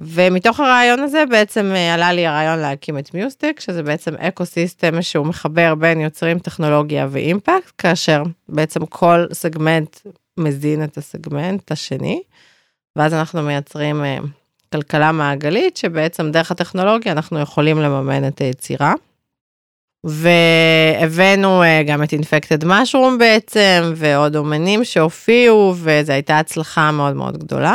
ומתוך הרעיון הזה בעצם אה, עלה לי הרעיון להקים את מיוזטק, שזה בעצם ecosystem שהוא מחבר בין יוצרים טכנולוגיה ואימפקט, כאשר בעצם כל סגמנט מזין את הסגמנט השני, ואז אנחנו מייצרים אה, כלכלה מעגלית, שבעצם דרך הטכנולוגיה אנחנו יכולים לממן את היצירה. והבאנו אה, גם את Infected Mushroom בעצם, ועוד אומנים שהופיעו, וזו הייתה הצלחה מאוד מאוד גדולה.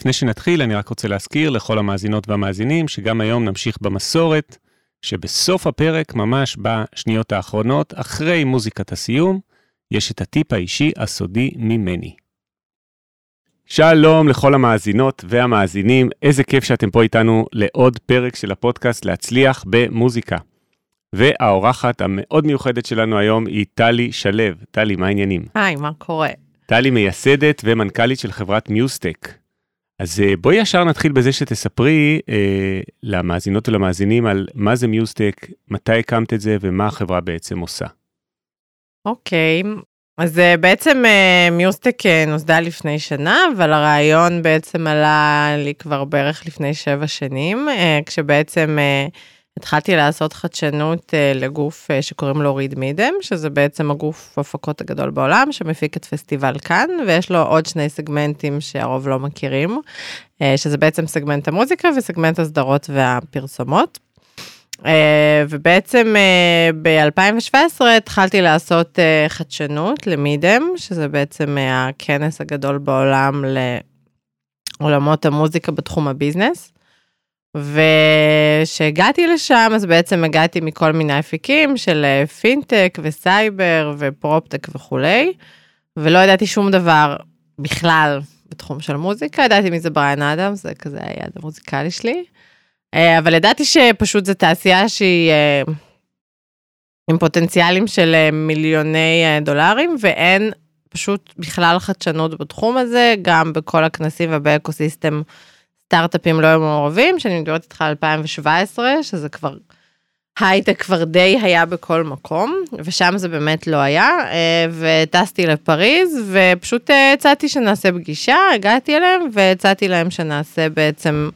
לפני שנתחיל, אני רק רוצה להזכיר לכל המאזינות והמאזינים שגם היום נמשיך במסורת, שבסוף הפרק, ממש בשניות האחרונות, אחרי מוזיקת הסיום, יש את הטיפ האישי הסודי ממני. שלום לכל המאזינות והמאזינים, איזה כיף שאתם פה איתנו לעוד פרק של הפודקאסט להצליח במוזיקה. והאורחת המאוד מיוחדת שלנו היום היא טלי שלו. טלי, מה העניינים? היי, מה קורה? טלי מייסדת ומנכ"לית של חברת מיוסטק. אז אה, בואי ישר נתחיל בזה שתספרי אה, למאזינות ולמאזינים על מה זה מיוסטק, מתי הקמת את זה ומה החברה בעצם עושה. אוקיי. אז אה, בעצם אה, מיוסטק נוסדה לפני שנה, אבל הרעיון בעצם עלה לי כבר בערך לפני שבע שנים, כשבעצם התחלתי לעשות חדשנות uh, לגוף uh, שקוראים לו ריד מידם, שזה בעצם הגוף הפקות הגדול בעולם, שמפיק את פסטיבל כאן, ויש לו עוד שני סגמנטים שהרוב לא מכירים, אה, שזה בעצם סגמנט המוזיקה וסגמנט הסדרות והפרסומות. אה, ובעצם אה, ב-2017 התחלתי לעשות אה, חדשנות ל Midem, שזה בעצם אה, הכנס הגדול בעולם לעולמות המוזיקה בתחום הביזנס. וכשהגעתי לשם, אז בעצם הגעתי מכל מיני אפיקים של אה, פינטק וסייבר ופרופטק וכולי, ולא ידעתי שום דבר בכלל בתחום של מוזיקה, ידעתי מי זה בריין אדם, זה כזה היד המוזיקלי שלי, אה, אבל ידעתי שפשוט זו תעשייה שהיא אה, עם פוטנציאלים של מיליוני דולרים, ואין פשוט בכלל חדשנות בתחום הזה, גם בכל הכנסים ובאקוסיסטם. סטארט-אפים לא היו מעורבים, שאני מדברת איתך על 2017, שזה כבר, הייטק כבר די היה בכל מקום, ושם זה באמת לא היה, אה, וטסתי לפריז, ופשוט אה, הצעתי שנעשה פגישה, הגעתי אליהם, והצעתי להם שנעשה בעצם...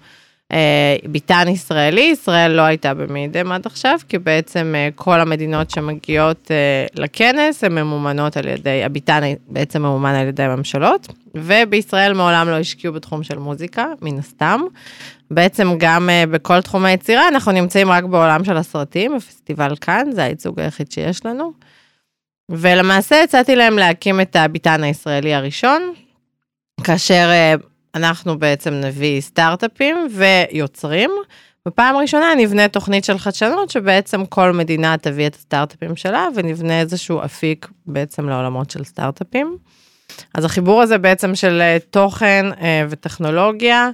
אה, ביטן ישראלי, ישראל לא הייתה במידם עד עכשיו, כי בעצם אה, כל המדינות שמגיעות אה, לכנס הן ממומנות על ידי, הביטן בעצם ממומן על ידי הממשלות, ובישראל מעולם לא השקיעו בתחום של מוזיקה, מן הסתם. בעצם גם בכל תחום היצירה אנחנו נמצאים רק בעולם של הסרטים, בפסטיבל כאן, זה הייצוג היחיד שיש לנו. ולמעשה הצעתי להם להקים את הביטן הישראלי הראשון, כאשר אנחנו בעצם נביא סטארט-אפים ויוצרים. בפעם ראשונה נבנה תוכנית של חדשנות, שבעצם כל מדינה תביא את הסטארט-אפים שלה, ונבנה איזשהו אפיק בעצם לעולמות של סטארט-אפים. אז החיבור הזה בעצם של אה, תוכן אה, וטכנולוגיה,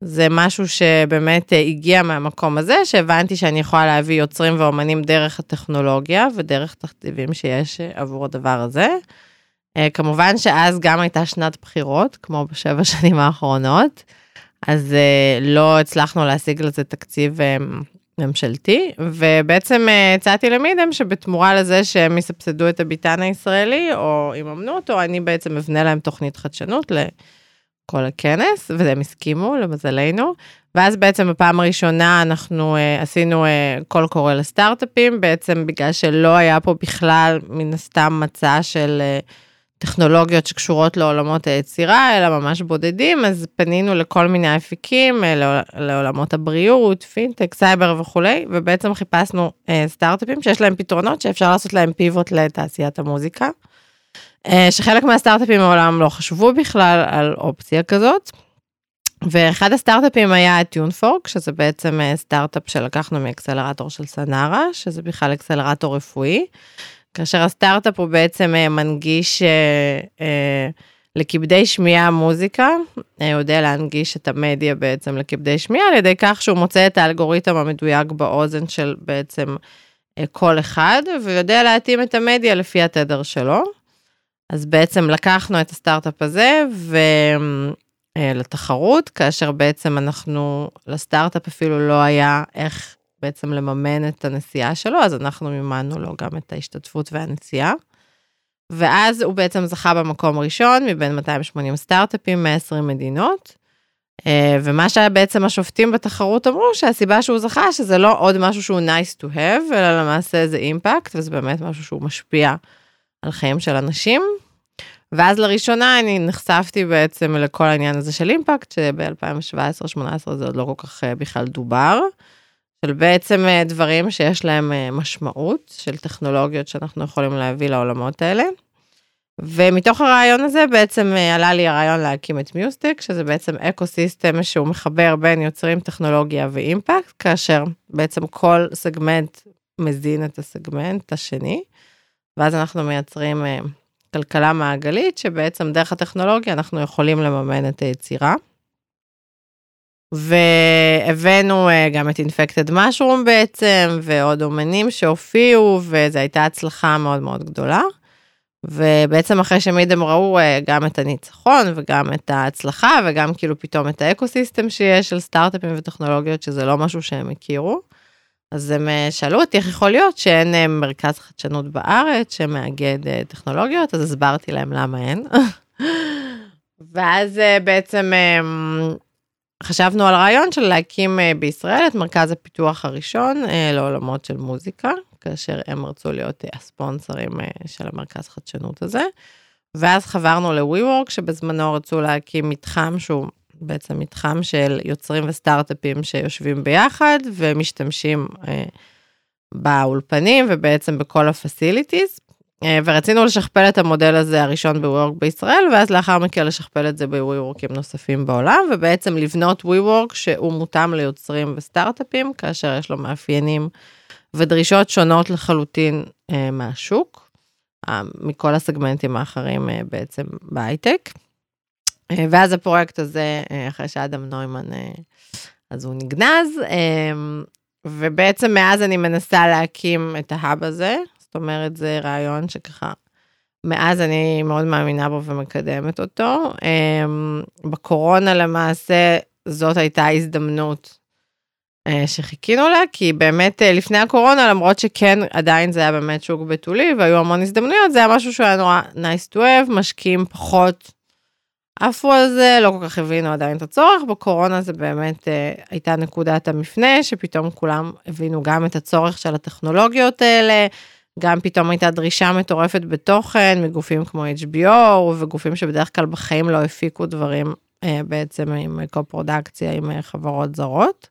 זה משהו שבאמת אה, הגיע מהמקום הזה, שהבנתי שאני יכולה להביא יוצרים ואומנים דרך הטכנולוגיה ודרך תכתיבים שיש עבור הדבר הזה. Uh, כמובן שאז גם הייתה שנת בחירות, כמו בשבע שנים האחרונות, אז uh, לא הצלחנו להשיג לזה תקציב uh, ממשלתי, ובעצם הצעתי למידם שבתמורה לזה שהם יסבסדו את הביטן הישראלי, או יממנו אותו, אני בעצם אבנה להם תוכנית חדשנות לכל הכנס, והם הסכימו, למזלנו. ואז בעצם בפעם הראשונה אנחנו uh, עשינו uh, קול קורא לסטארט-אפים, בעצם בגלל שלא היה פה בכלל, מן הסתם, מצע של... Uh, טכנולוגיות שקשורות לעולמות היצירה, אלא ממש בודדים, אז פנינו לכל מיני אפיקים, אה, לעולמות הבריאות, פינטק, סייבר וכולי, ובעצם חיפשנו אה, סטארט-אפים שיש להם פתרונות שאפשר לעשות להם פיבוט לתעשיית המוזיקה. אה, שחלק מהסטארט-אפים מעולם לא חשבו בכלל על אופציה כזאת. ואחד הסטארט-אפים היה Tunefork, שזה בעצם סטארט-אפ שלקחנו מאקסלרטור של Sanara, שזה בכלל אקסלרטור רפואי. כאשר הסטארט-אפ הוא בעצם אה, מנגיש אה, אה, לכבדי שמיעה מוזיקה, אה, הוא יודע להנגיש את המדיה בעצם לכבדי שמיעה על ידי כך שהוא מוצא את האלגוריתם המדויק באוזן של בעצם אה, כל אחד, ויודע להתאים את המדיה לפי התדר שלו. אז בעצם לקחנו את הסטארט-אפ הזה ולתחרות, אה, כאשר בעצם אנחנו, לסטארט-אפ אפילו לא היה איך בעצם לממן את הנסיעה שלו, אז אנחנו מימנו לו גם את ההשתתפות והנסיעה. ואז הוא בעצם זכה במקום ראשון מבין 280 סטארט-אפים, 120 מדינות. אה, ומה שבעצם השופטים בתחרות אמרו, שהסיבה שהוא זכה, שזה לא עוד משהו שהוא nice to have, אלא למעשה זה אימפקט, וזה באמת משהו שהוא משפיע על חיים של אנשים. ואז לראשונה אני נחשפתי בעצם לכל העניין הזה של אימפקט, שב-2017-2018 זה עוד לא כל כך אה, בכלל דובר. של בעצם אה, דברים שיש להם אה, משמעות, של טכנולוגיות שאנחנו יכולים להביא לעולמות האלה. ומתוך הרעיון הזה בעצם אה, עלה לי הרעיון להקים את מיוזטק, שזה בעצם eco system שהוא מחבר בין יוצרים טכנולוגיה ואימפקט, כאשר בעצם כל סגמנט מזין את הסגמנט השני, ואז אנחנו מייצרים כלכלה מעגלית, שבעצם דרך הטכנולוגיה אנחנו יכולים לממן את היצירה. והבאנו אה, גם את אינפקטד משרום בעצם, ועוד אומנים שהופיעו, וזו הייתה הצלחה מאוד מאוד גדולה. ובעצם אחרי שמידם ראו אה, גם את הניצחון וגם את ההצלחה וגם כאילו פתאום את האקוסיסטם שיש של סטארט-אפים וטכנולוגיות שזה לא משהו שהם הכירו. אז הם אה, שאלו אותי איך יכול להיות שאין מרכז חדשנות בארץ שמאגד טכנולוגיות, אז הסברתי להם למה אין. ואז בעצם חשבנו על רעיון של להקים אה, בישראל את מרכז הפיתוח הראשון אה, לעולמות של מוזיקה, כאשר הם רצו להיות אה, הספונסרים של המרכז חדשנות הזה. ואז חברנו ל-WeWork, שבזמנו רצו להקים מתחם שהוא בעצם מתחם של יוצרים וסטארט-אפים שיושבים ביחד ומשתמשים באולפנים ובעצם בכל הפסיליטיז. אה, ורצינו לשכפל את המודל הזה הראשון בווי בישראל, ואז לאחר מכן לשכפל את זה בווי נוספים בעולם, ובעצם לבנות ווי שהוא מותאם ליוצרים וסטארט-אפים, כאשר יש לו מאפיינים ודרישות שונות לחלוטין אה, מהשוק, אה, מכל הסגמנטים האחרים בעצם בהייטק. ואז הפרויקט הזה, אחרי שאדם נוימן, אז הוא נגנז, ובעצם מאז אני מנסה להקים את ההאב הזה, זאת אומרת, זה רעיון שככה, מאז אני מאוד מאמינה בו ומקדמת אותו. אמ, בקורונה למעשה, זאת הייתה הזדמנות אה, שחיכינו לה, כי באמת אה, לפני הקורונה, למרות שכן, עדיין זה היה באמת שוק בתולי, והיו המון הזדמנויות, זה היה משהו שהיה נורא nice to have, משקיעים פחות עפו על זה, לא כל כך הבינו עדיין את הצורך, בקורונה זה באמת אה, הייתה נקודת המפנה, שפתאום כולם הבינו גם את הצורך של הטכנולוגיות האלה, גם פתאום הייתה דרישה מטורפת בתוכן מגופים כמו HBO וגופים שבדרך כלל בחיים לא הפיקו דברים אה, בעצם עם קו-פרודקציה עם אה, חברות זרות.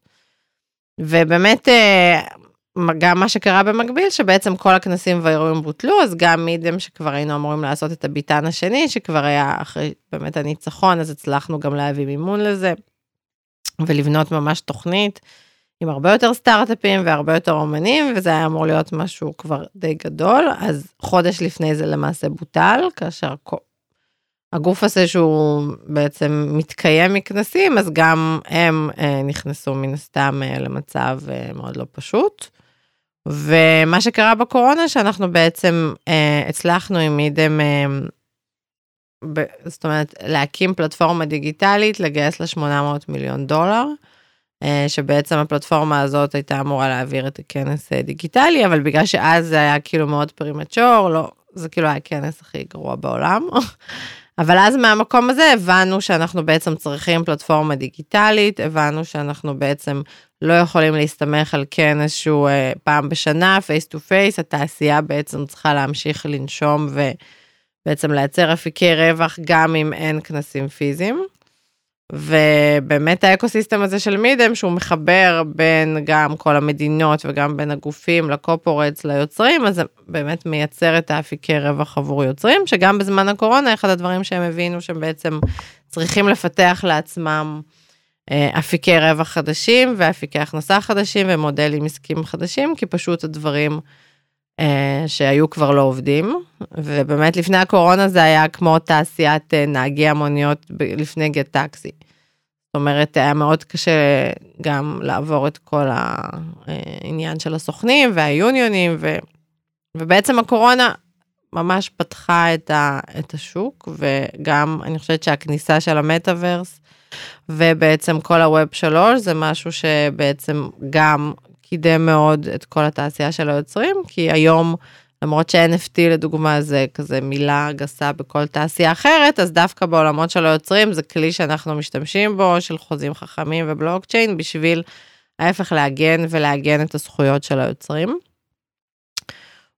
ובאמת אה, גם מה שקרה במקביל שבעצם כל הכנסים והאירועים בוטלו אז גם מידם שכבר היינו אמורים לעשות את הביטן השני שכבר היה אחרי באמת הניצחון אז הצלחנו גם להביא מימון לזה ולבנות ממש תוכנית. עם הרבה יותר סטארט-אפים והרבה יותר אומנים, וזה היה אמור להיות משהו כבר די גדול, אז חודש לפני זה למעשה בוטל, כאשר הגוף הזה שהוא בעצם מתקיים מכנסים, אז גם הם אה, נכנסו מן הסתם אה, למצב אה, מאוד לא פשוט. ומה שקרה בקורונה, שאנחנו בעצם אה, הצלחנו עם מידם, אה, ב, זאת אומרת, להקים פלטפורמה דיגיטלית, לגייס לה 800 מיליון דולר. אה, שבעצם הפלטפורמה הזאת הייתה אמורה להעביר את הכנס אה, דיגיטלי, אבל בגלל שאז זה היה כאילו מאוד premature, לא, זה כאילו היה הכנס הכי גרוע בעולם. אבל אז מהמקום הזה הבנו שאנחנו בעצם צריכים פלטפורמה דיגיטלית, הבנו שאנחנו בעצם לא יכולים להסתמך על כנס שהוא אה, פעם בשנה, face to face, התעשייה בעצם צריכה להמשיך לנשום ובעצם לייצר אפיקי רווח גם אם אין כנסים פיזיים. ובאמת האקוסיסטם הזה של מידם שהוא מחבר בין גם כל המדינות וגם בין הגופים לקופורטס ליוצרים אז זה באמת מייצר את האפיקי רווח עבור יוצרים שגם בזמן הקורונה אחד הדברים שהם הבינו שהם בעצם צריכים לפתח לעצמם אה, אפיקי רווח חדשים ואפיקי הכנסה חדשים ומודלים עסקיים חדשים כי פשוט הדברים שהיו כבר לא עובדים, ובאמת לפני הקורונה זה היה כמו תעשיית אה, נהגי המוניות לפני גט טקסי. זאת אומרת, היה מאוד קשה גם לעבור את כל העניין של הסוכנים והיוניונים, ו, ובעצם הקורונה ממש פתחה את, ה, את השוק, וגם אני חושבת שהכניסה של המטאוורס, ובעצם כל הווב 3 זה משהו שבעצם גם קידם מאוד את כל התעשייה של היוצרים, כי היום, למרות ש-NFT לדוגמה זה כזה מילה גסה בכל תעשייה אחרת, אז דווקא בעולמות של היוצרים זה כלי שאנחנו משתמשים בו, של חוזים חכמים ובלוקצ'יין, בשביל ההפך להגן ולעגן את הזכויות של היוצרים.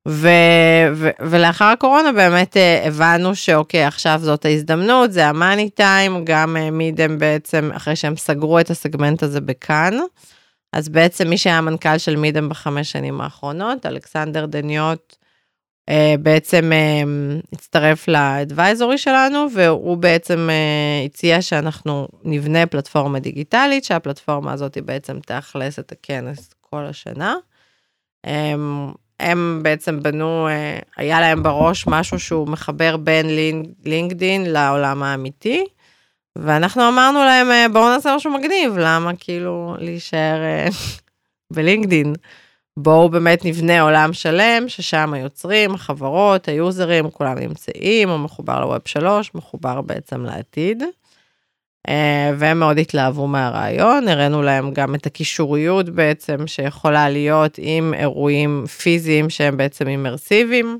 ו- ו- ולאחר הקורונה באמת uh, הבנו שאוקיי, עכשיו זאת ההזדמנות, זה המאני טיים, גם uh, מידם בעצם, אחרי שהם סגרו את הסגמנט הזה בכאן, אז בעצם מי שהיה מנכ"ל של מידם בחמש שנים האחרונות, אלכסנדר דניוט, uh, בעצם uh, הצטרף לאדוויזורי שלנו, והוא בעצם uh, הציע שאנחנו נבנה פלטפורמה דיגיטלית, שהפלטפורמה הזאת היא בעצם תאכלס את הכנס כל השנה. Um, הם בעצם בנו, אה, היה להם בראש משהו שהוא מחבר בין לינקדין לעולם האמיתי, ואנחנו אמרנו להם, אה, בואו נעשה משהו מגניב, למה כאילו להישאר אה, בלינקדין? בואו באמת נבנה עולם שלם, ששם היוצרים, החברות, היוזרים, כולם נמצאים, הוא מחובר לווב 3, מחובר בעצם לעתיד. אה, והם מאוד התלהבו מהרעיון, הראינו להם גם את הקישוריות בעצם שיכולה להיות עם אירועים פיזיים שהם בעצם אימרסיביים.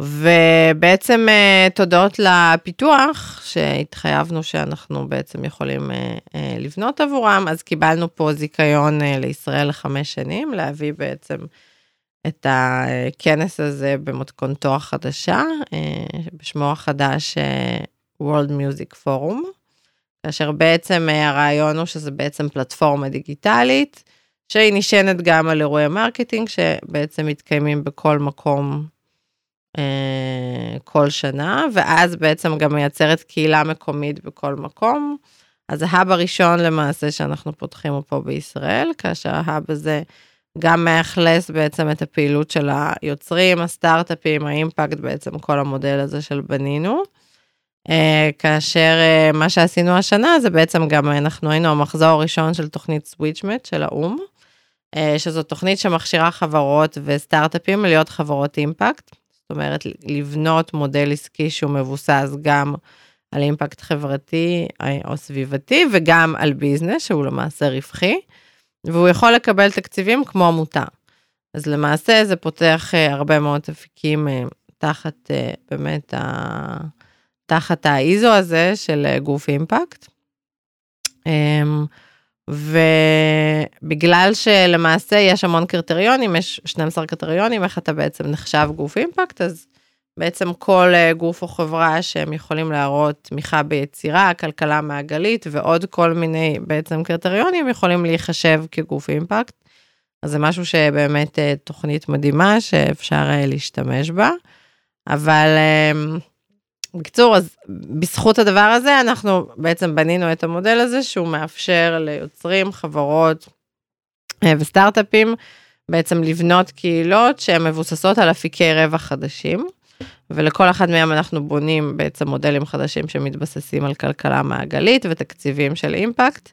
ובעצם אה, תודות לפיתוח שהתחייבנו שאנחנו בעצם יכולים אה, לבנות עבורם, אז קיבלנו פה זיכיון לישראל לחמש שנים, להביא בעצם את הכנס הזה במתכונתו החדשה, בשמו החדש World Music Forum, כאשר בעצם אה, הרעיון הוא שזה בעצם פלטפורמה דיגיטלית, שהיא נשענת גם על אירועי marketing שבעצם מתקיימים בכל מקום אה, כל שנה, ואז בעצם גם מייצרת קהילה מקומית בכל מקום. אז ההאב הראשון למעשה שאנחנו פותחים הוא פה בישראל, כאשר ההאב הזה גם מאכלס בעצם את הפעילות של היוצרים, הסטארט-אפים, האימפקט, בעצם כל המודל הזה של בנינו. אה, כאשר אה, מה שעשינו השנה זה בעצם גם אנחנו היינו המחזור הראשון של תוכנית סוויצ'מט של האו"ם, אה, שזו תוכנית שמכשירה חברות וסטארט-אפים להיות חברות אימפקט, זאת אומרת לבנות מודל עסקי שהוא מבוסס גם על אימפקט חברתי או סביבתי וגם על ביזנס שהוא למעשה רווחי, והוא יכול לקבל תקציבים כמו עמותה. אז למעשה זה פותח הרבה מאוד אפיקים תחת באמת ה... תחת האיזו הזה של אה, גוף אימפקט. ובגלל שלמעשה יש המון קריטריונים, יש 12 קריטריונים, איך אתה בעצם נחשב גוף אימפקט, אז בעצם כל אה, גוף או חברה שהם יכולים להראות תמיכה ביצירה, כלכלה מעגלית ועוד כל מיני בעצם קריטריונים יכולים להיחשב כגוף אימפקט. אז זה משהו שבאמת אה, תוכנית מדהימה שאפשר להשתמש בה, אבל אמ, בקיצור, אז בזכות הדבר הזה, אנחנו בעצם בנינו את המודל הזה, שהוא מאפשר ליוצרים, חברות אה, וסטארט-אפים, בעצם לבנות קהילות שהן מבוססות על אפיקי רווח חדשים, ולכל אחד מהם אנחנו בונים בעצם מודלים חדשים שמתבססים על כלכלה מעגלית ותקציבים של אימפקט.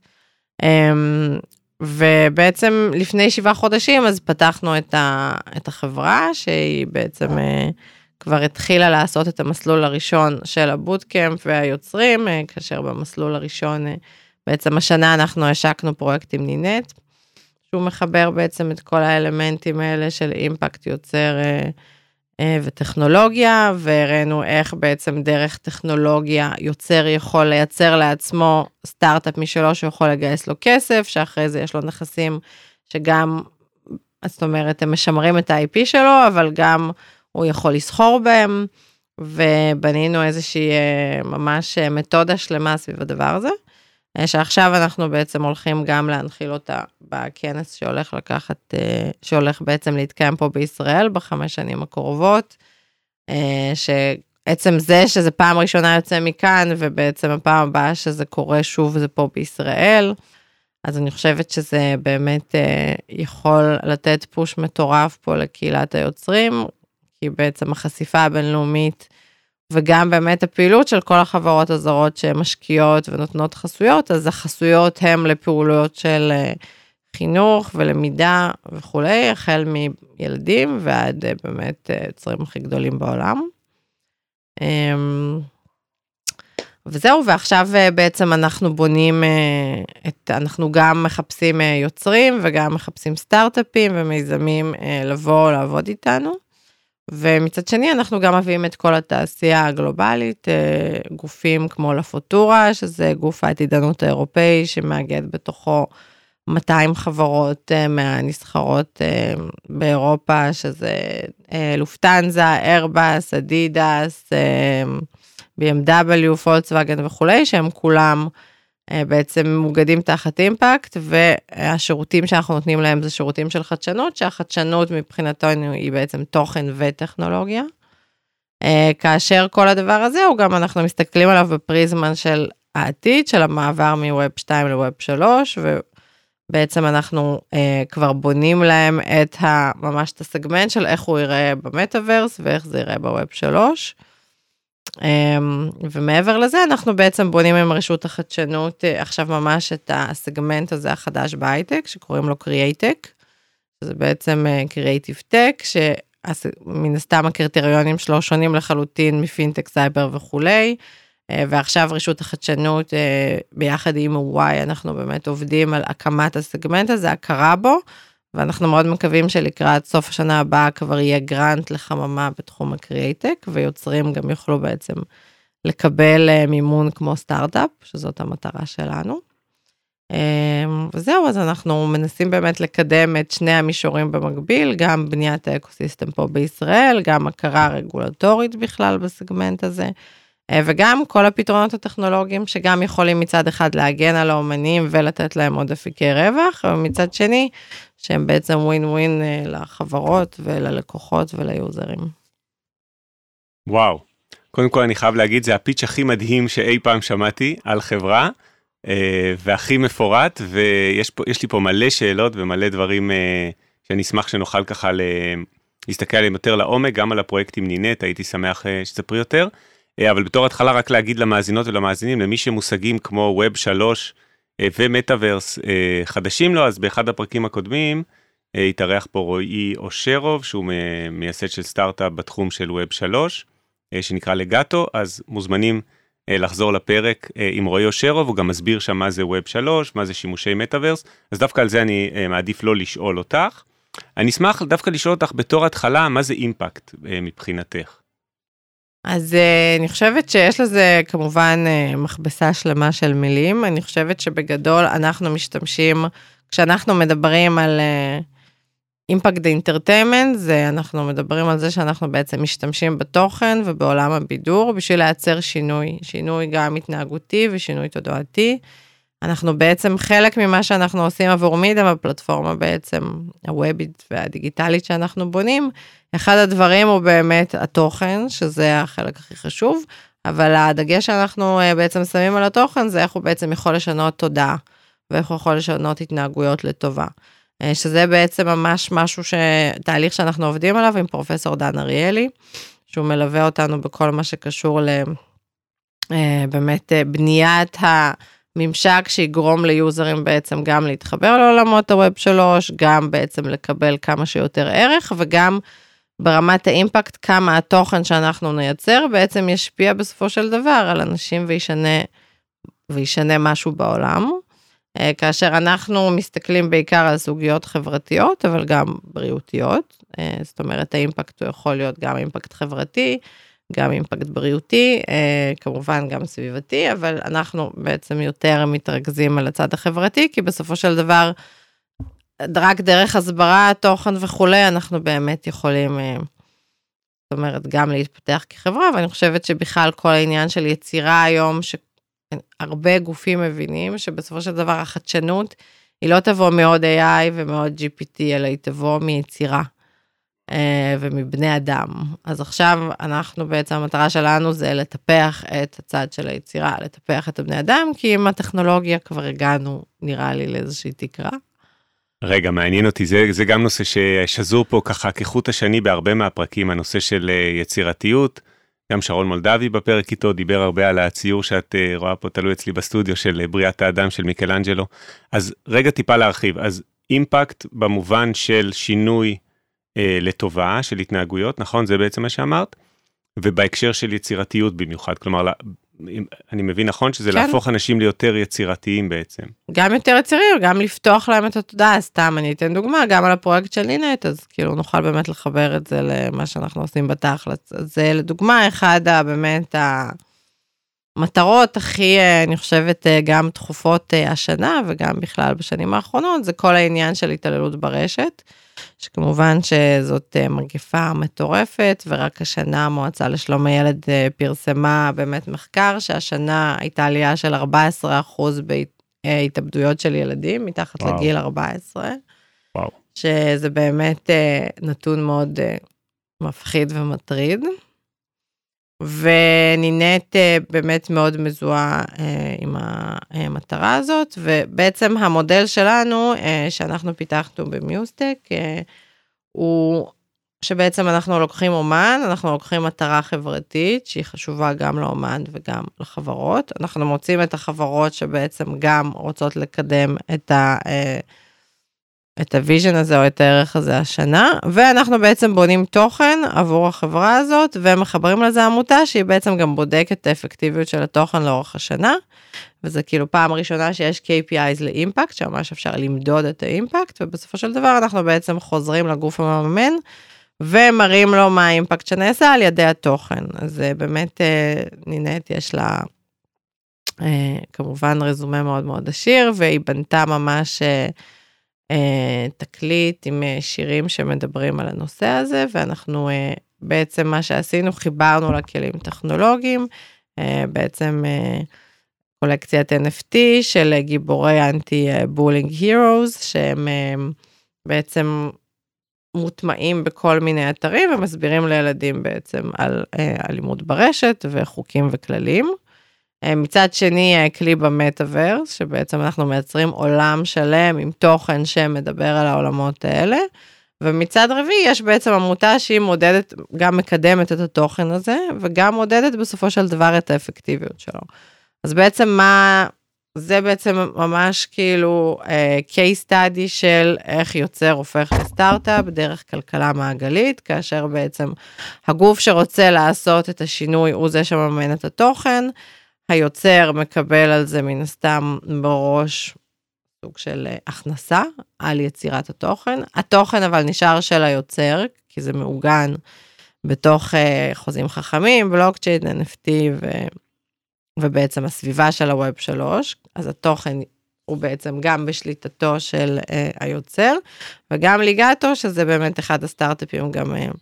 אמ, ובעצם לפני שבעה חודשים אז פתחנו את, ה, את החברה שהיא בעצם אה, כבר התחילה לעשות את המסלול הראשון של הבוטקאמפ והיוצרים, אה, כאשר במסלול הראשון אה, בעצם השנה אנחנו השקנו פרויקט עם נינט, שהוא מחבר בעצם את כל האלמנטים האלה של אימפקט יוצר אה, וטכנולוגיה, והראינו איך בעצם דרך טכנולוגיה יוצר יכול לייצר לעצמו סטארט-אפ משלו שיכול לגייס לו כסף, שאחרי זה יש לו נכסים שגם, זאת אומרת, הם משמרים את ה-IP שלו, אבל גם הוא יכול לסחור בהם, ובנינו איזושהי אה, ממש אה, מתודה שלמה סביב הדבר הזה, אה, שעכשיו אנחנו בעצם הולכים גם להנחיל אותה בכנס שהולך לקחת, שהולך בעצם להתקיים פה בישראל בחמש שנים הקרובות, שעצם זה שזה פעם ראשונה יוצא מכאן, ובעצם הפעם הבאה שזה קורה שוב זה פה בישראל. אז אני חושבת שזה באמת אה, יכול לתת פוש מטורף פה לקהילת היוצרים, כי בעצם החשיפה הבינלאומית וגם באמת הפעילות של כל החברות הזרות שמשקיעות ונותנות חסויות, אז החסויות הן לפעולות של אה, חינוך ולמידה וכולי, החל מילדים ועד אה, באמת יוצרים הכי גדולים בעולם. אמ, וזהו, ועכשיו אה, בעצם אנחנו בונים אה, את, אנחנו גם מחפשים אה, יוצרים וגם מחפשים סטארט-אפים ומיזמים לבוא לעבוד איתנו. ומצד שני אנחנו גם מביאים את כל התעשייה הגלובלית, גופים כמו לפוטורה, שזה גוף העתידנות האירופאי שמאגד בתוכו 200 חברות מהנסחרות באירופה, שזה לופטנזה, איירבאס, אדידס, BMW, פולקסווגן וכולי, שהם כולם אה, בעצם מאוגדים תחת אימפקט, והשירותים שאנחנו נותנים להם זה שירותים של חדשנות, שהחדשנות מבחינתנו היא בעצם תוכן וטכנולוגיה. אה, כאשר כל הדבר הזה הוא גם אנחנו מסתכלים עליו בפריזמן של העתיד, של המעבר מווב 2 לווב 3, ובעצם אנחנו אה, כבר בונים להם את ה, ממש את הסגמנט של איך הוא ייראה במטאוורס ואיך זה ייראה בווב 3. אמ, ומעבר לזה אנחנו בעצם בונים עם רשות החדשנות אה, עכשיו ממש את הסגמנט הזה החדש בהייטק שקוראים לו קריאייטק. זה בעצם קריאייטיב אה, tech שמן הסתם הקריטריונים שלו שונים לחלוטין מפינטק סייבר וכולי. אה, ועכשיו רשות החדשנות ביחד עם וואי אנחנו באמת עובדים על הקמת הסגמנט הזה הכרה בו. ואנחנו מאוד מקווים שלקראת סוף השנה הבאה כבר יהיה grant לחממה בתחום ה createch, ויוצרים גם יוכלו בעצם לקבל אה, מימון כמו סטארט-אפ, שזאת המטרה שלנו. אה, וזהו, אז אנחנו מנסים באמת לקדם את שני המישורים במקביל, גם בניית האקוסיסטם פה בישראל, גם הכרה רגולטורית בכלל בסגמנט הזה. אה, וגם כל הפתרונות הטכנולוגיים שגם יכולים מצד אחד להגן על האומנים ולתת להם עוד אפיקי רווח, ומצד שני, שהם בעצם ווין ווין אה, לחברות וללקוחות וליוזרים. וואו, קודם כל אני חייב להגיד, זה הפיץ' הכי מדהים שאי פעם שמעתי על חברה, אה, והכי מפורט, ויש לי פה מלא שאלות ומלא דברים שאני אשמח שנוכל ככה להסתכל עליהם יותר לעומק, גם על הפרויקט עם נינט, הייתי שמח שתספרי יותר. אה, אבל בתור התחלה רק להגיד למאזינות ולמאזינים, למי שמושגים כמו Web 3 אה, ומטאוורס אה, חדשים לו, אז באחד הפרקים הקודמים התארח פה רועי אושרוב, שהוא מייסד של סטארט-אפ בתחום של Web 3, שנקרא לגאטו, אז מוזמנים לחזור לפרק עם רועי אושרוב, הוא גם מסביר שם מה זה Web 3, מה זה שימושי מטאוורס, אז דווקא על זה אני מעדיף לא לשאול אותך. אני אשמח דווקא לשאול אותך בתור התחלה, מה זה אימפקט מבחינתך? אז uh, אני חושבת שיש לזה כמובן uh, מכבסה שלמה של מילים. אני חושבת שבגדול אנחנו משתמשים, כשאנחנו מדברים על אימפקט uh, אינטרטיימנט, זה אנחנו מדברים על זה שאנחנו בעצם משתמשים בתוכן ובעולם הבידור בשביל לייצר שינוי, שינוי גם התנהגותי ושינוי תודעתי. אנחנו בעצם חלק ממה שאנחנו עושים עבור מידם, הפלטפורמה בעצם הוובית והדיגיטלית שאנחנו בונים, אחד הדברים הוא באמת התוכן, שזה החלק הכי חשוב, אבל הדגש שאנחנו אה, בעצם שמים על התוכן זה איך הוא בעצם יכול לשנות תודעה, ואיך הוא יכול לשנות התנהגויות לטובה. אה, שזה בעצם ממש משהו, ש... תהליך שאנחנו עובדים עליו עם פרופסור דן אריאלי, שהוא מלווה אותנו בכל מה שקשור ל... אה, באמת בניית הממשק שיגרום ליוזרים בעצם גם להתחבר לעולמות הווב 3, גם בעצם לקבל כמה שיותר ערך וגם ברמת האימפקט, כמה התוכן שאנחנו נייצר בעצם ישפיע בסופו של דבר על אנשים וישנה, וישנה משהו בעולם. אה, כאשר אנחנו מסתכלים בעיקר על סוגיות חברתיות, אבל גם בריאותיות. אה, זאת אומרת, האימפקט הוא יכול להיות גם אימפקט חברתי, גם אימפקט בריאותי, אה, כמובן גם סביבתי, אבל אנחנו בעצם יותר מתרכזים על הצד החברתי, כי בסופו של דבר, רק דרך הסברה, תוכן וכולי, אנחנו באמת יכולים, אה, זאת אומרת, גם להתפתח כחברה, ואני חושבת שבכלל כל העניין של יצירה היום, שהרבה גופים מבינים שבסופו של דבר החדשנות, היא לא תבוא מעוד AI ומעוד GPT, אלא היא תבוא מיצירה. אה, ומבני אדם. אז עכשיו אנחנו בעצם, המטרה שלנו זה לטפח את הצד של היצירה, לטפח את הבני אדם, כי עם הטכנולוגיה כבר הגענו, נראה לי, לאיזושהי תקרה. רגע, מעניין אותי, זה, זה גם נושא ששזור פה ככה כחוט השני בהרבה מהפרקים, הנושא של אה, יצירתיות. גם שרון מולדבי בפרק איתו דיבר הרבה על הציור שאת uh, רואה פה תלוי אצלי בסטודיו של בריאת האדם של מיקלנג'לו. אז רגע טיפה להרחיב, אז אימפקט במובן של שינוי לטובה של התנהגויות, נכון? זה בעצם מה שאמרת? ובהקשר של יצירתיות במיוחד, כלומר אני מבין נכון שזה כן. להפוך אנשים ליותר יצירתיים בעצם. גם יותר יצירים, גם לפתוח להם את התודעה, סתם אני אתן דוגמה, גם על הפרויקט של לינט, אז כאילו נוכל באמת לחבר את זה למה שאנחנו עושים בתכלס. אז זה לדוגמה אחד ה, באמת המטרות הכי, אני חושבת, גם דחופות אה, השנה וגם בכלל בשנים האחרונות, זה כל העניין של התעללות ברשת. שכמובן שזאת אה, מגפה מטורפת, ורק השנה המועצה לשלום הילד אה, פרסמה באמת מחקר שהשנה הייתה עלייה של 14% בהתאבדויות של ילדים מתחת וואו. לגיל 14. וואו. שזה באמת אה, נתון מאוד מפחיד ומטריד. ונינט באמת מאוד מזוהה עם המטרה הזאת, ובעצם המודל שלנו, שאנחנו פיתחנו במיוסטק, הוא שבעצם אנחנו לוקחים אומן, אנחנו לוקחים מטרה חברתית שהיא חשובה גם לאומן וגם לחברות. אנחנו מוצאים את החברות שבעצם גם רוצות לקדם את ה... את ה vision הזה או את הערך הזה השנה, ואנחנו בעצם בונים תוכן עבור החברה הזאת ומחברים לזה עמותה שהיא בעצם גם בודקת את האפקטיביות של התוכן לאורך השנה, וזה כאילו פעם ראשונה שיש KPIs לאימפקט, שממש אפשר למדוד את האימפקט, ובסופו של דבר אנחנו בעצם חוזרים לגוף המממן ומראים לו מה האימפקט שנעשה על ידי התוכן. אז באמת אה, נינט יש לה אה, כמובן רזומה מאוד מאוד עשיר, והיא בנתה ממש... אה, תקליט עם אה, שירים שמדברים על הנושא הזה, ואנחנו אה, בעצם מה שעשינו, חיברנו לכלים טכנולוגיים, בעצם קולקציית NFT של גיבורי אנטי בולינג הירוז, שהם בעצם מוטמעים בכל מיני אתרים ומסבירים לילדים בעצם על אלימות ברשת וחוקים וכללים. אה, מצד שני, אה, כלי במטאוורס, שבעצם אנחנו מייצרים עולם שלם עם תוכן שמדבר על העולמות האלה. ומצד רביעי יש בעצם עמותה שהיא מודדת, גם מקדמת את התוכן הזה, וגם מודדת בסופו של דבר את האפקטיביות שלו. אז בעצם מה, זה בעצם ממש כאילו uh, case study של איך יוצר הופך לסטארט-אפ דרך כלכלה מעגלית, כאשר בעצם הגוף שרוצה לעשות את השינוי הוא זה שמממן את התוכן. היוצר מקבל על זה מן הסתם בראש סוג של אה, הכנסה על יצירת התוכן. התוכן אבל נשאר של היוצר, כי זה מעוגן בתוך uh, חוזים חכמים, בלוקצ'יין, NFT ו... ובעצם הסביבה של הווב 3, אז התוכן הוא בעצם גם בשליטתו של uh, היוצר, וגם ליגטו, שזה באמת אחד הסטארט-אפים גם uh,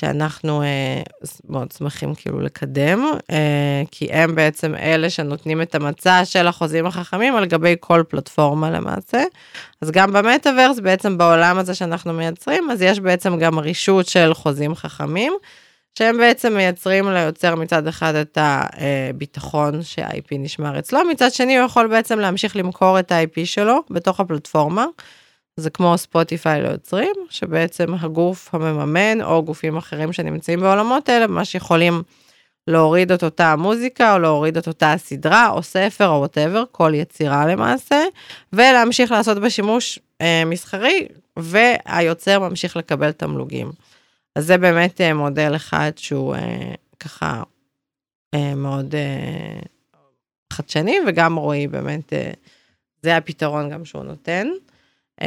שאנחנו אה, מאוד שמחים כאילו לקדם, אה, כי הם בעצם אלה שנותנים את המצע של החוזים החכמים על גבי כל פלטפורמה למעשה. אז גם במטאוורס, בעצם בעולם הזה שאנחנו מייצרים, אז יש בעצם גם רישות של חוזים חכמים, שהם בעצם מייצרים ליוצר מצד אחד את הביטחון שה-IP נשמר אצלו, מצד שני הוא יכול בעצם להמשיך למכור את ה-IP שלו בתוך הפלטפורמה. זה כמו ספוטיפיי ליוצרים, שבעצם הגוף המממן או גופים אחרים שנמצאים בעולמות האלה, ממש יכולים להוריד את אותה המוזיקה או להוריד את אותה הסדרה או ספר או whatever, כל יצירה למעשה, ולהמשיך לעשות בשימוש אה, מסחרי, והיוצר ממשיך לקבל תמלוגים. אז זה באמת אה, מודל אחד שהוא אה, ככה אה, מאוד אה, חדשני, וגם רועי באמת, אה, זה הפתרון גם שהוא נותן. אמ,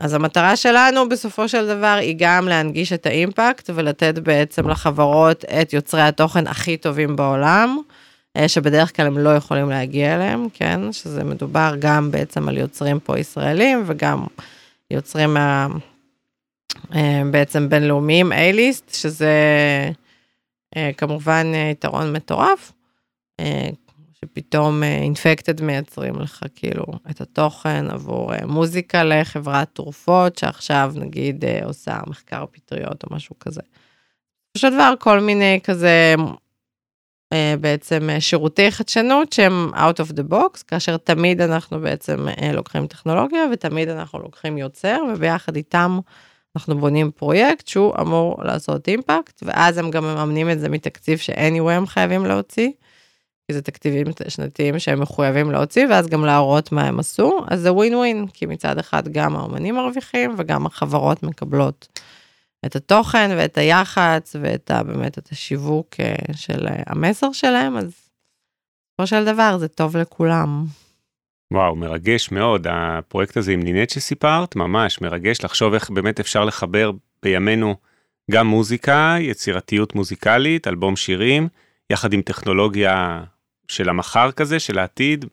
אז המטרה שלנו בסופו של דבר היא גם להנגיש את האימפקט ולתת בעצם לחברות את יוצרי התוכן הכי טובים בעולם, אה, שבדרך כלל הם לא יכולים להגיע אליהם, כן? שזה מדובר גם בעצם על יוצרים פה ישראלים וגם יוצרים מה... אה, בעצם בינלאומיים, A-ליסט, שזה אה, כמובן יתרון מטורף. שפתאום אינפקטד מייצרים לך כאילו את התוכן עבור אה, מוזיקה לחברת תרופות, שעכשיו נגיד אה, עושה מחקר פטריות או משהו כזה. של דבר כל מיני כזה אה, בעצם שירותי חדשנות שהם out of the box, כאשר תמיד אנחנו בעצם לוקחים טכנולוגיה ותמיד אנחנו לוקחים יוצר וביחד איתם אנחנו בונים פרויקט שהוא אמור לעשות אימפקט, ואז הם גם מממנים את זה מתקציב ש-anyway הם חייבים להוציא. כי זה תקציבים שנתיים שהם מחויבים להוציא, ואז גם להראות מה הם עשו, אז זה ווין ווין, כי מצד אחד גם האומנים מרוויחים וגם החברות מקבלות את התוכן ואת היח"צ ואת ה, באמת את השיווק אה, של אה, המסר שלהם, אז בסופו של דבר זה טוב לכולם. וואו, מרגש מאוד, הפרויקט הזה עם נינט שסיפרת, ממש מרגש לחשוב איך באמת אפשר לחבר בימינו גם מוזיקה, יצירתיות מוזיקלית, אלבום שירים, יחד עם טכנולוגיה של המחר כזה, של העתיד.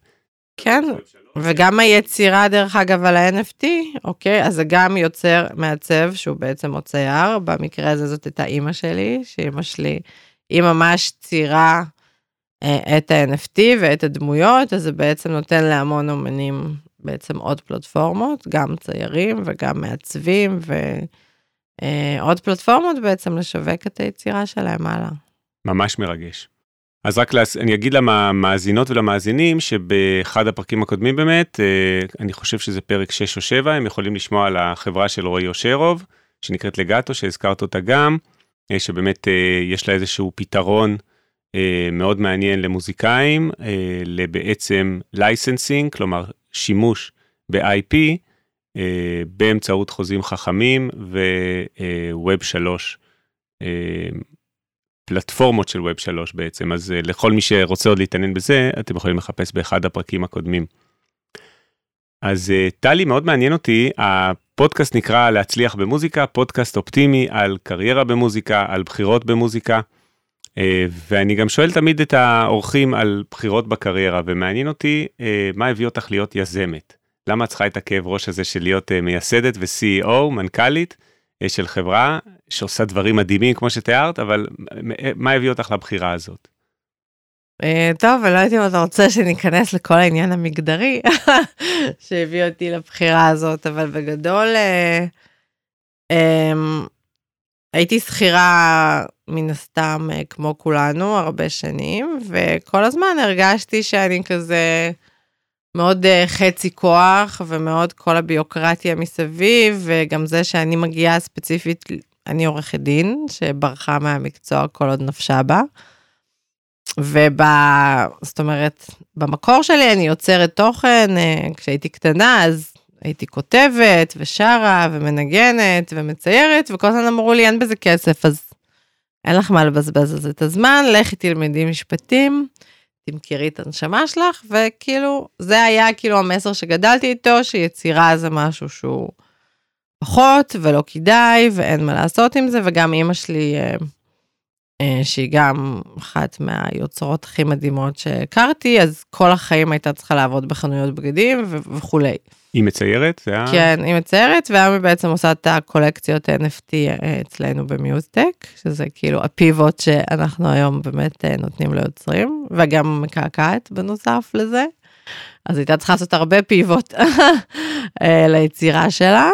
כן, וגם היצירה דרך אגב על ה-NFT, אוקיי, אז זה גם יוצר מעצב שהוא בעצם מוצייר, במקרה הזה זאת הייתה אימא שלי, שאימא שלי, היא ממש ציירה אה, את ה-NFT ואת הדמויות, אז זה בעצם נותן להמון אומנים בעצם עוד פלטפורמות, גם ציירים וגם מעצבים ועוד אה, פלטפורמות בעצם לשווק את היצירה שלהם הלאה. ממש מרגש. אז רק להס... אני אגיד למאזינות ולמאזינים שבאחד הפרקים הקודמים באמת, אה, אני חושב שזה פרק 6 או 7, הם יכולים לשמוע על החברה של רועי אושרוב, שנקראת לגאטו, שהזכרת אותה גם, אה, שבאמת אה, יש לה איזשהו פתרון מאוד מעניין למוזיקאים, לבעצם licensing, כלומר שימוש ב-IP, באמצעות חוזים חכמים ו-Web 3. פלטפורמות של Web 3 בעצם, אז אה, לכל מי שרוצה עוד להתעניין בזה, אתם יכולים לחפש באחד הפרקים הקודמים. אז uh, טלי, מאוד מעניין אותי, הפודקאסט נקרא להצליח במוזיקה, פודקאסט אופטימי על קריירה במוזיקה, על בחירות במוזיקה, uh, ואני גם שואל תמיד את האורחים על בחירות בקריירה, ומעניין אותי מה הביא אותך להיות יזמת. למה את צריכה את הכאב ראש הזה של להיות מייסדת ו-CEO, מנכ"לית? של חברה שעושה דברים מדהימים כמו שתיארת, אבל מה הביא אותך לבחירה הזאת? אה, טוב, אני לא יודעת אם אתה רוצה שניכנס לכל העניין המגדרי שהביא אותי לבחירה הזאת, אבל בגדול אה, אמ, הייתי שכירה מן הסתם אה, כמו כולנו הרבה שנים, וכל הזמן הרגשתי שאני כזה... מאוד חצי כוח ומאוד כל הביוקרטיה מסביב, וגם זה שאני מגיעה ספציפית, אני עורכת דין, שברחה מהמקצוע כל עוד נפשה בה. וב... זאת אומרת, במקור שלי אני יוצרת תוכן, uh, כשהייתי קטנה, אז הייתי כותבת ושרה ומנגנת ומציירת, וכל הזמן אמרו לי, אין בזה כסף, אז אין לך מה לבזבז על זה את הזמן, לכי תלמדי משפטים. תמכרי את הנשמה שלך, וכאילו, זה היה כאילו המסר שגדלתי איתו, שיצירה זה משהו שהוא פחות ולא כדאי, ואין מה לעשות עם זה, וגם אימא שלי, אה, אה, שהיא גם אחת מהיוצרות הכי מדהימות שהכרתי, אז כל החיים הייתה צריכה לעבוד בחנויות בגדים וכולי. היא מציירת? זה היה... כן, היא מציירת, והיום היא בעצם עושה את הקולקציות NFT אה, אצלנו במיוזטק, שזה כאילו הפיבוט שאנחנו היום באמת אה, נותנים ליוצרים, וגם מקעקעת בנוסף לזה. אז הייתה צריכה לעשות הרבה פיבוט אה, ליצירה שלה.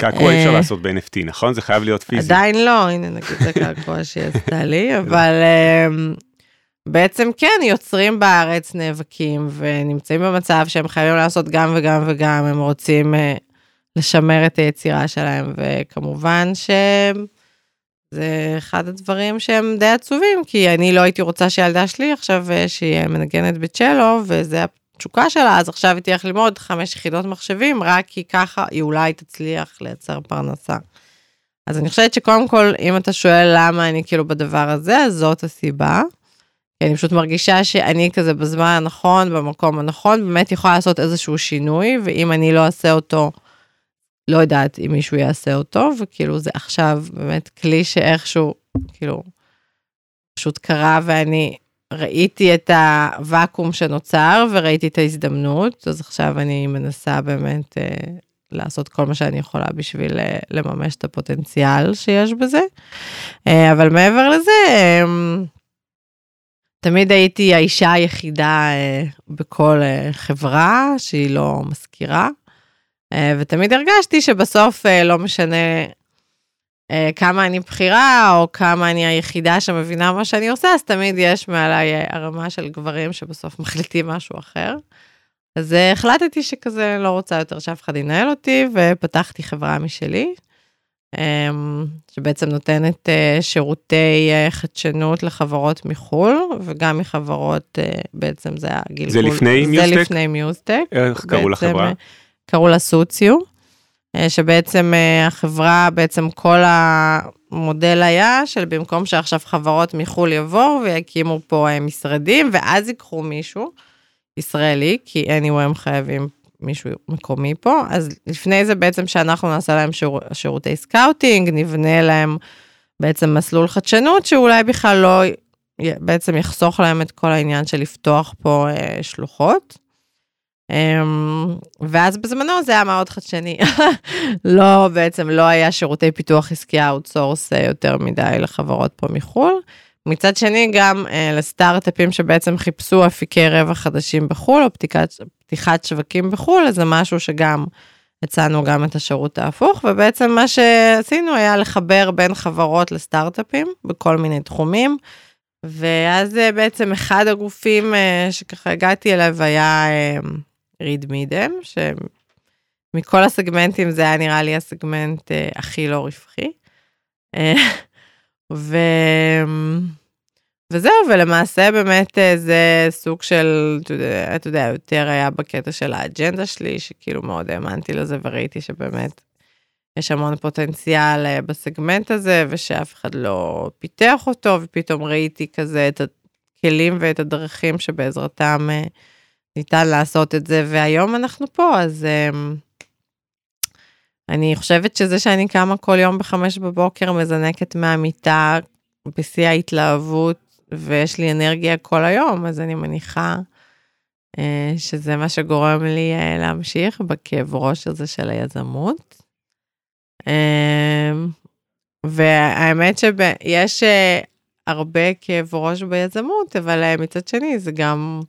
קעקוע אי אפשר לעשות ב-NFT, נכון? זה חייב להיות פיזי. עדיין לא, הנה נגיד זה קעקוע שהיא עשתה לי, אבל בעצם כן, יוצרים בארץ נאבקים ונמצאים במצב שהם חייבים לעשות גם וגם וגם, הם רוצים uh, לשמר את היצירה שלהם, וכמובן שזה אחד הדברים שהם די עצובים, כי אני לא הייתי רוצה שילדה שלי עכשיו uh, שהיא מנגנת בצ'לו, וזה התשוקה שלה, אז עכשיו היא תלך ללמוד חמש יחידות מחשבים, רק כי ככה היא אולי תצליח לייצר פרנסה. אז אני חושבת שקודם כל, אם אתה שואל למה אני כאילו בדבר הזה, אז זאת הסיבה. אני פשוט מרגישה שאני כזה בזמן הנכון, במקום הנכון, באמת יכולה לעשות איזשהו שינוי, ואם אני לא אעשה אותו, לא יודעת אם מישהו יעשה אותו, וכאילו זה עכשיו באמת כלי שאיכשהו, כאילו, פשוט קרה ואני ראיתי את הוואקום שנוצר וראיתי את ההזדמנות, אז עכשיו אני מנסה באמת אה, לעשות כל מה שאני יכולה בשביל אה, לממש את הפוטנציאל שיש בזה. אה, אבל מעבר לזה, אה, תמיד הייתי האישה היחידה אה, בכל אה, חברה שהיא לא מזכירה, אה, ותמיד הרגשתי שבסוף אה, לא משנה כמה אני בכירה, או כמה אני היחידה שמבינה מה שאני עושה, אז תמיד יש מעליי אה, ערמה של גברים שבסוף מחליטים משהו אחר. אז אה, החלטתי שכזה לא רוצה יותר שאף אחד ינהל אותי, ופתחתי חברה משלי, אמ, שבעצם נותנת אה, שירותי אה, חדשנות לחברות מחו"ל, וגם מחברות, אה, בעצם זה הגלגול. זה לפני זה מיוסטק? לפני מיוסטק. איך קראו לחברה? אה, קראו לה סוציו, אה, שבעצם אה, החברה, בעצם כל המודל היה של במקום שעכשיו חברות מחו"ל יבואו ויקימו פה אה, משרדים, ואז ייקחו מישהו ישראלי, כי anyway הם חייבים מישהו מקומי פה, אז לפני זה בעצם שאנחנו נעשה להם שיר, שירותי scouting, נבנה להם בעצם מסלול חדשנות, שאולי בכלל לא, בעצם יחסוך להם את כל העניין של לפתוח פה אה, שלוחות. אמ, ואז בזמנו זה היה מאוד חדשני. לא, בעצם לא היה שירותי פיתוח עסקי outsource אה, יותר מדי לחברות פה מחו"ל. מצד שני, גם אה, לסטארט-אפים שבעצם חיפשו אפיקי רווח חדשים בחו"ל, או פתיחת, פתיחת שווקים בחו"ל, אז זה משהו שגם הצענו גם את השירות ההפוך, ובעצם מה שעשינו היה לחבר בין חברות לסטארט-אפים בכל מיני תחומים. ואז אה, בעצם אחד הגופים שככה הגעתי אליו היה ריד מידם, שמכל הסגמנטים זה היה נראה לי הסגמנט אה, הכי לא רווחי. אה, ו... וזהו, ולמעשה באמת אה, זה סוג של, אתה יודע, יותר היה בקטע של האג'נדה שלי, שכאילו מאוד האמנתי לזה וראיתי שבאמת יש המון פוטנציאל בסגמנט הזה, ושאף אחד לא פיתח אותו, ופתאום ראיתי כזה את הכלים ואת הדרכים שבעזרתם ניתן לעשות את זה, והיום אנחנו פה, אז אמ, אני חושבת שזה שאני קמה כל יום בחמש בבוקר, מזנקת מהמיטה בשיא ההתלהבות, ויש לי אנרגיה כל היום, אז אני מניחה אה, שזה מה שגורם לי אה, להמשיך בכאב ראש הזה של היזמות. אמ, והאמת שיש אה, הרבה כאב ראש ביזמות, אבל אה, מצד שני זה גם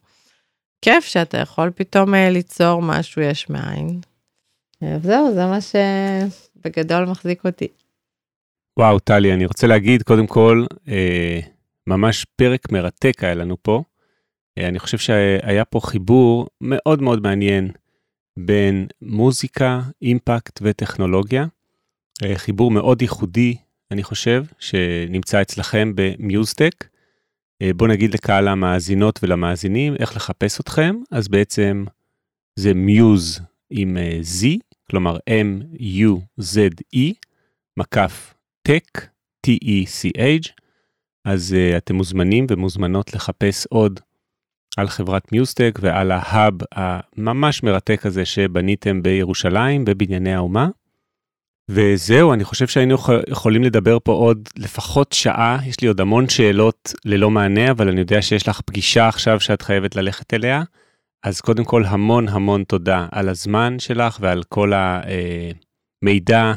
כיף שאתה יכול פתאום אה, ליצור משהו יש מאין. אה, וזהו, זה מה שבגדול מחזיק אותי. וואו, טלי, אני רוצה להגיד, קודם כל, אה, ממש פרק מרתק היה לנו פה. אה, אני חושב שהיה פה חיבור מאוד מאוד מעניין בין מוזיקה, אימפקט וטכנולוגיה. אה, חיבור מאוד ייחודי, אני חושב, שנמצא אצלכם במיוזטק. אה, בוא נגיד לקהל המאזינות ולמאזינים איך לחפש אתכם, אז בעצם זה מיוז עם אה, Z, כלומר M-U-Z-E, מקף טק, T-E-C-H, אז uh, אתם מוזמנים ומוזמנות לחפש עוד על חברת מיוסטק ועל ההאב הממש מרתק הזה שבניתם בירושלים, בבנייני האומה. וזהו, אני חושב שהיינו יכול, יכולים לדבר פה עוד לפחות שעה, יש לי עוד המון שאלות ללא מענה, אבל אני יודע שיש לך פגישה עכשיו שאת חייבת ללכת אליה. אז קודם כל המון המון תודה על הזמן שלך ועל כל המידע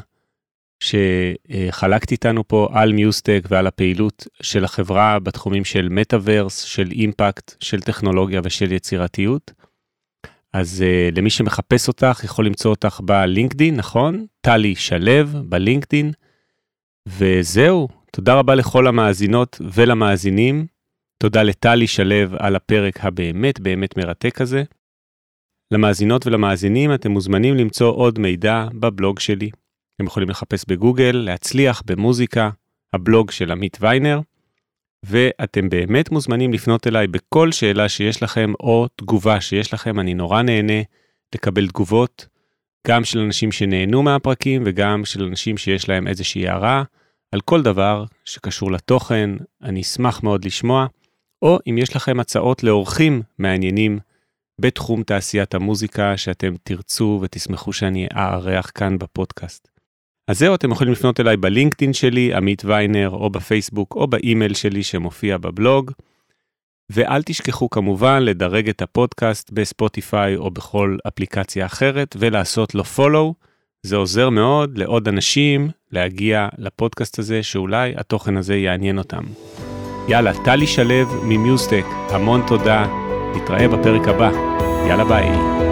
שחלקת איתנו פה על מיוסטק ועל הפעילות של החברה בתחומים של מטאוורס, של אימפקט, של טכנולוגיה ושל יצירתיות. אז uh, למי שמחפש אותך יכול למצוא אותך בלינקדין, נכון? טלי שלו בלינקדין. וזהו, תודה רבה לכל המאזינות ולמאזינים. תודה לטלי שלו על הפרק הבאמת באמת מרתק הזה. למאזינות ולמאזינים אתם מוזמנים למצוא עוד מידע בבלוג שלי. אתם יכולים לחפש בגוגל, להצליח במוזיקה, הבלוג של עמית ויינר, ואתם באמת מוזמנים לפנות אליי בכל שאלה שיש לכם או תגובה שיש לכם, אני נורא נהנה לקבל תגובות, גם של אנשים שנהנו מהפרקים וגם של אנשים שיש להם איזושהי הערה על כל דבר שקשור לתוכן, אני אשמח מאוד לשמוע, או אם יש לכם הצעות לאורחים מעניינים בתחום תעשיית המוזיקה שאתם תרצו ותשמחו שאני אארח כאן בפודקאסט. אז זהו, אתם יכולים לפנות אליי בלינקדאין שלי, עמית ויינר, או בפייסבוק, או באימייל שלי שמופיע בבלוג. ואל תשכחו כמובן לדרג את הפודקאסט בספוטיפיי או בכל אפליקציה אחרת, ולעשות לו פולו. זה עוזר מאוד לעוד אנשים להגיע לפודקאסט הזה, שאולי התוכן הזה יעניין אותם. יאללה, טלי שלו ממיוסטק, המון תודה, נתראה בפרק הבא. יאללה ביי.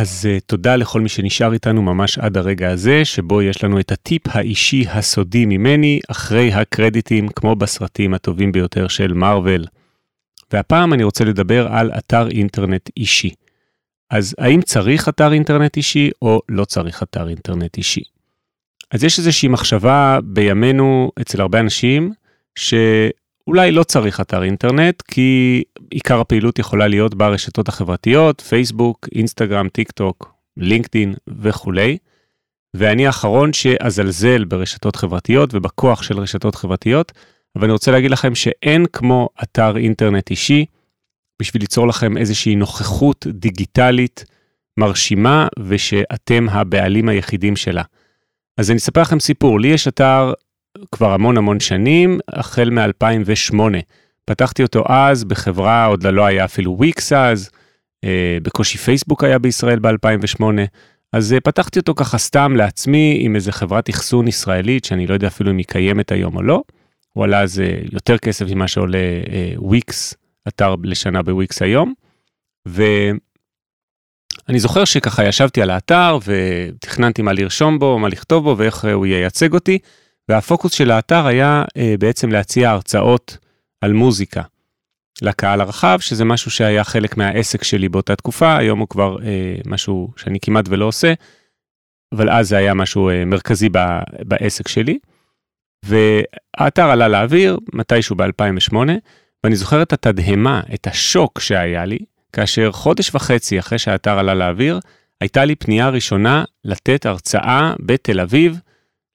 אז uh, תודה לכל מי שנשאר איתנו ממש עד הרגע הזה, שבו יש לנו את הטיפ האישי הסודי ממני, אחרי הקרדיטים, כמו בסרטים הטובים ביותר של מארוול. והפעם אני רוצה לדבר על אתר אינטרנט אישי. אז האם צריך אתר אינטרנט אישי או לא צריך אתר אינטרנט אישי? אז יש איזושהי מחשבה בימינו אצל הרבה אנשים, ש... אולי לא צריך אתר אינטרנט, כי עיקר הפעילות יכולה להיות ברשתות החברתיות, פייסבוק, אינסטגרם, טיק טוק, לינקדין וכולי. ואני האחרון שאזלזל ברשתות חברתיות ובכוח של רשתות חברתיות, אבל אני רוצה להגיד לכם שאין כמו אתר אינטרנט אישי בשביל ליצור לכם איזושהי נוכחות דיגיטלית מרשימה ושאתם הבעלים היחידים שלה. אז אני אספר לכם סיפור, לי יש אתר כבר המון המון שנים, החל מ-2008. פתחתי אותו אז בחברה, עוד לא היה אפילו וויקס אז, אה, בקושי פייסבוק היה בישראל ב-2008, אז אה, פתחתי אותו ככה סתם לעצמי עם איזה חברת אחסון ישראלית, שאני לא יודע אפילו אם היא קיימת היום או לא. הוא עלה אז אה, יותר כסף ממה שעולה אה, וויקס, אתר לשנה בוויקס היום. ואני זוכר שככה ישבתי על האתר ותכננתי מה לרשום בו, מה לכתוב בו ואיך הוא ייצג אותי. והפוקוס של האתר היה אה, בעצם להציע הרצאות על מוזיקה לקהל הרחב, שזה משהו שהיה חלק מהעסק שלי באותה תקופה, היום הוא כבר אה, משהו שאני כמעט ולא עושה, אבל אז זה היה משהו אה, מרכזי ב, בעסק שלי. והאתר עלה לאוויר מתישהו ב-2008, ואני זוכר את התדהמה, את השוק שהיה לי, כאשר חודש וחצי אחרי שהאתר עלה לאוויר, הייתה לי פנייה ראשונה לתת הרצאה בתל אביב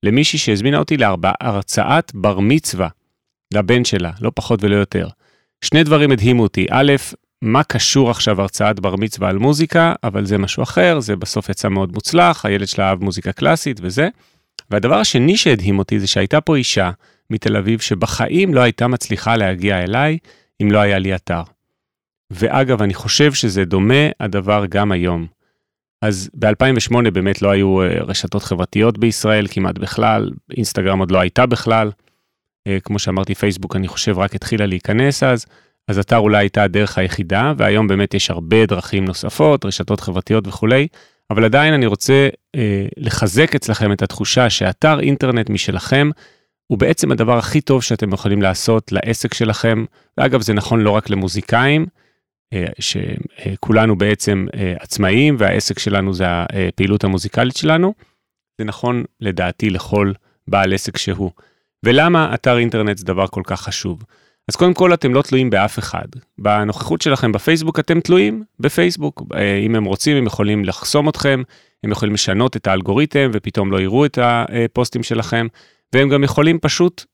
למישהי שהזמינה אותי להרצאת בר מצווה לבן שלה, לא פחות ולא יותר. שני דברים הדהימו אותי. א', מה קשור עכשיו הרצאת בר מצווה על מוזיקה, אבל זה משהו אחר, זה בסוף יצא מאוד מוצלח, הילד שלה אהב מוזיקה קלאסית וזה. והדבר השני שהדהים אותי זה שהייתה פה אישה מתל אביב שבחיים לא הייתה מצליחה להגיע אליי אם לא היה לי אתר. ואגב, אני חושב שזה דומה הדבר גם היום. אז ב-2008 באמת לא היו אה, רשתות חברתיות בישראל כמעט בכלל, אינסטגרם עוד לא הייתה בכלל. אה, כמו שאמרתי, פייסבוק אני חושב רק התחילה להיכנס אז, אז אתר אולי הייתה הדרך היחידה, והיום באמת יש הרבה דרכים נוספות, רשתות חברתיות וכולי, אבל עדיין אני רוצה אה, לחזק אצלכם את התחושה שאתר אינטרנט משלכם, הוא בעצם הדבר הכי טוב שאתם יכולים לעשות לעסק שלכם, ואגב זה נכון לא רק למוזיקאים, אה, שכולנו בעצם אה, עצמאיים והעסק שלנו זה הפעילות המוזיקלית שלנו. זה נכון לדעתי לכל בעל עסק שהוא. ולמה אתר אינטרנט זה דבר כל כך חשוב? אז קודם כל אתם לא תלויים באף אחד. בנוכחות שלכם בפייסבוק אתם תלויים בפייסבוק. אה, אם הם רוצים הם יכולים לחסום אתכם, הם יכולים לשנות את האלגוריתם ופתאום לא יראו את הפוסטים שלכם, והם גם יכולים פשוט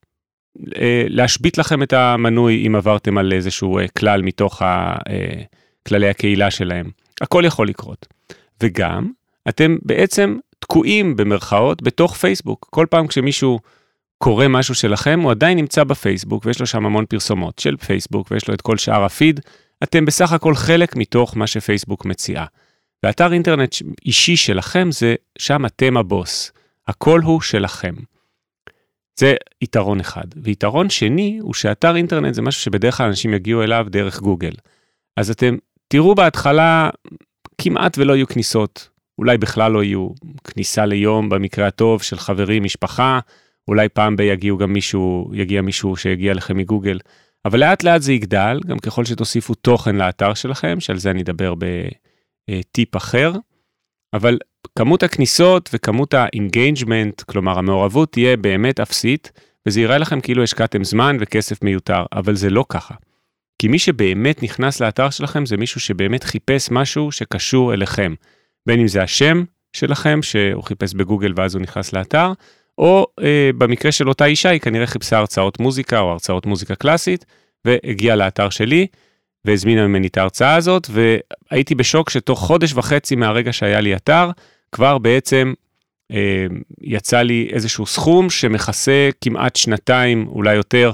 אה, להשבית לכם את המנוי אם עברתם על איזשהו אה, כלל מתוך כללי הקהילה שלהם. הכל יכול לקרות. וגם, אתם בעצם תקועים במרכאות בתוך פייסבוק. כל פעם כשמישהו קורא משהו שלכם, הוא עדיין נמצא בפייסבוק ויש לו שם המון פרסומות של פייסבוק ויש לו את כל שאר הפיד. אתם בסך הכל חלק מתוך מה שפייסבוק מציעה. ואתר אינטרנט אישי שלכם זה שם אתם הבוס. הכל הוא שלכם. זה יתרון אחד. ויתרון שני הוא שאתר אינטרנט זה משהו שבדרך כלל אנשים יגיעו אליו דרך גוגל. אז אתם תראו בהתחלה כמעט ולא יהיו כניסות, אולי בכלל לא יהיו כניסה ליום במקרה הטוב של חברים, משפחה, אולי פעם ב- יגיעו גם מישהו, יגיע מישהו שיגיע לכם מגוגל. אבל לאט לאט זה יגדל, גם ככל שתוסיפו תוכן לאתר שלכם, שעל זה אני אדבר בטיפ אחר. אבל כמות הכניסות וכמות ה engagement, כלומר המעורבות תהיה באמת אפסית, וזה יראה לכם כאילו השקעתם זמן וכסף מיותר, אבל זה לא ככה. כי מי שבאמת נכנס לאתר שלכם זה מישהו שבאמת חיפש משהו שקשור אליכם. בין אם זה השם שלכם, שהוא חיפש בגוגל ואז הוא נכנס לאתר, או אה, במקרה של אותה אישה היא כנראה חיפשה הרצאות מוזיקה או הרצאות מוזיקה קלאסית, והגיעה לאתר שלי, והזמינה ממני את ההרצאה הזאת, והייתי בשוק שתוך חודש וחצי מהרגע שהיה לי אתר, כבר בעצם אה, יצא לי איזשהו סכום שמכסה כמעט שנתיים, אולי יותר,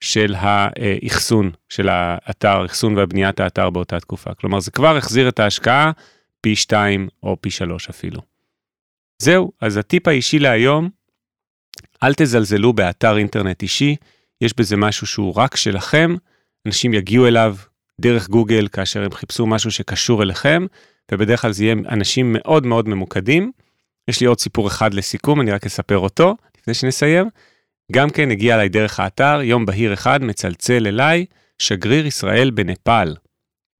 של האחסון של האתר, אחסון ובניית האתר באותה תקופה. כלומר, זה כבר החזיר את ההשקעה פי שתיים או פי שלוש אפילו. זהו, אז הטיפ האישי להיום, אל תזלזלו באתר אינטרנט אישי, יש בזה משהו שהוא רק שלכם, אנשים יגיעו אליו דרך גוגל כאשר הם חיפשו משהו שקשור אליכם, ובדרך כלל זה יהיה אנשים מאוד מאוד ממוקדים. יש לי עוד סיפור אחד לסיכום, אני רק אספר אותו לפני שנסיים. גם כן הגיע אליי דרך האתר, יום בהיר אחד מצלצל אליי שגריר ישראל בנפאל.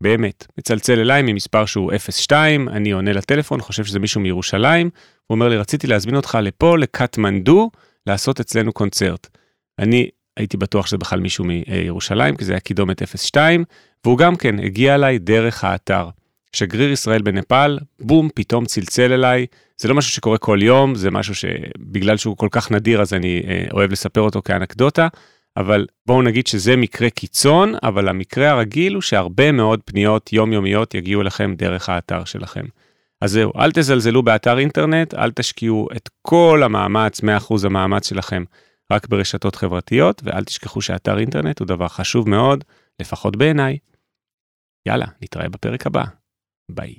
באמת, מצלצל אליי ממספר שהוא 02, אני עונה לטלפון, חושב שזה מישהו מירושלים, הוא אומר לי, רציתי להזמין אותך לפה, לקטמנדו, לעשות אצלנו קונצרט. אני הייתי בטוח שזה בכלל מישהו מירושלים, כי זה היה קידומת 02, והוא גם כן הגיע אליי דרך האתר. שגריר ישראל בנפאל, בום, פתאום צלצל אליי. זה לא משהו שקורה כל יום, זה משהו שבגלל שהוא כל כך נדיר אז אני אה, אוהב לספר אותו כאנקדוטה, אבל בואו נגיד שזה מקרה קיצון, אבל המקרה הרגיל הוא שהרבה מאוד פניות יומיומיות יגיעו אליכם דרך האתר שלכם. אז זהו, אל תזלזלו באתר אינטרנט, אל תשקיעו את כל המאמץ, 100% המאמץ שלכם, רק ברשתות חברתיות, ואל תשכחו שאתר אינטרנט הוא דבר חשוב מאוד, לפחות בעיניי. יאללה, נתראה בפרק הבא. ביי.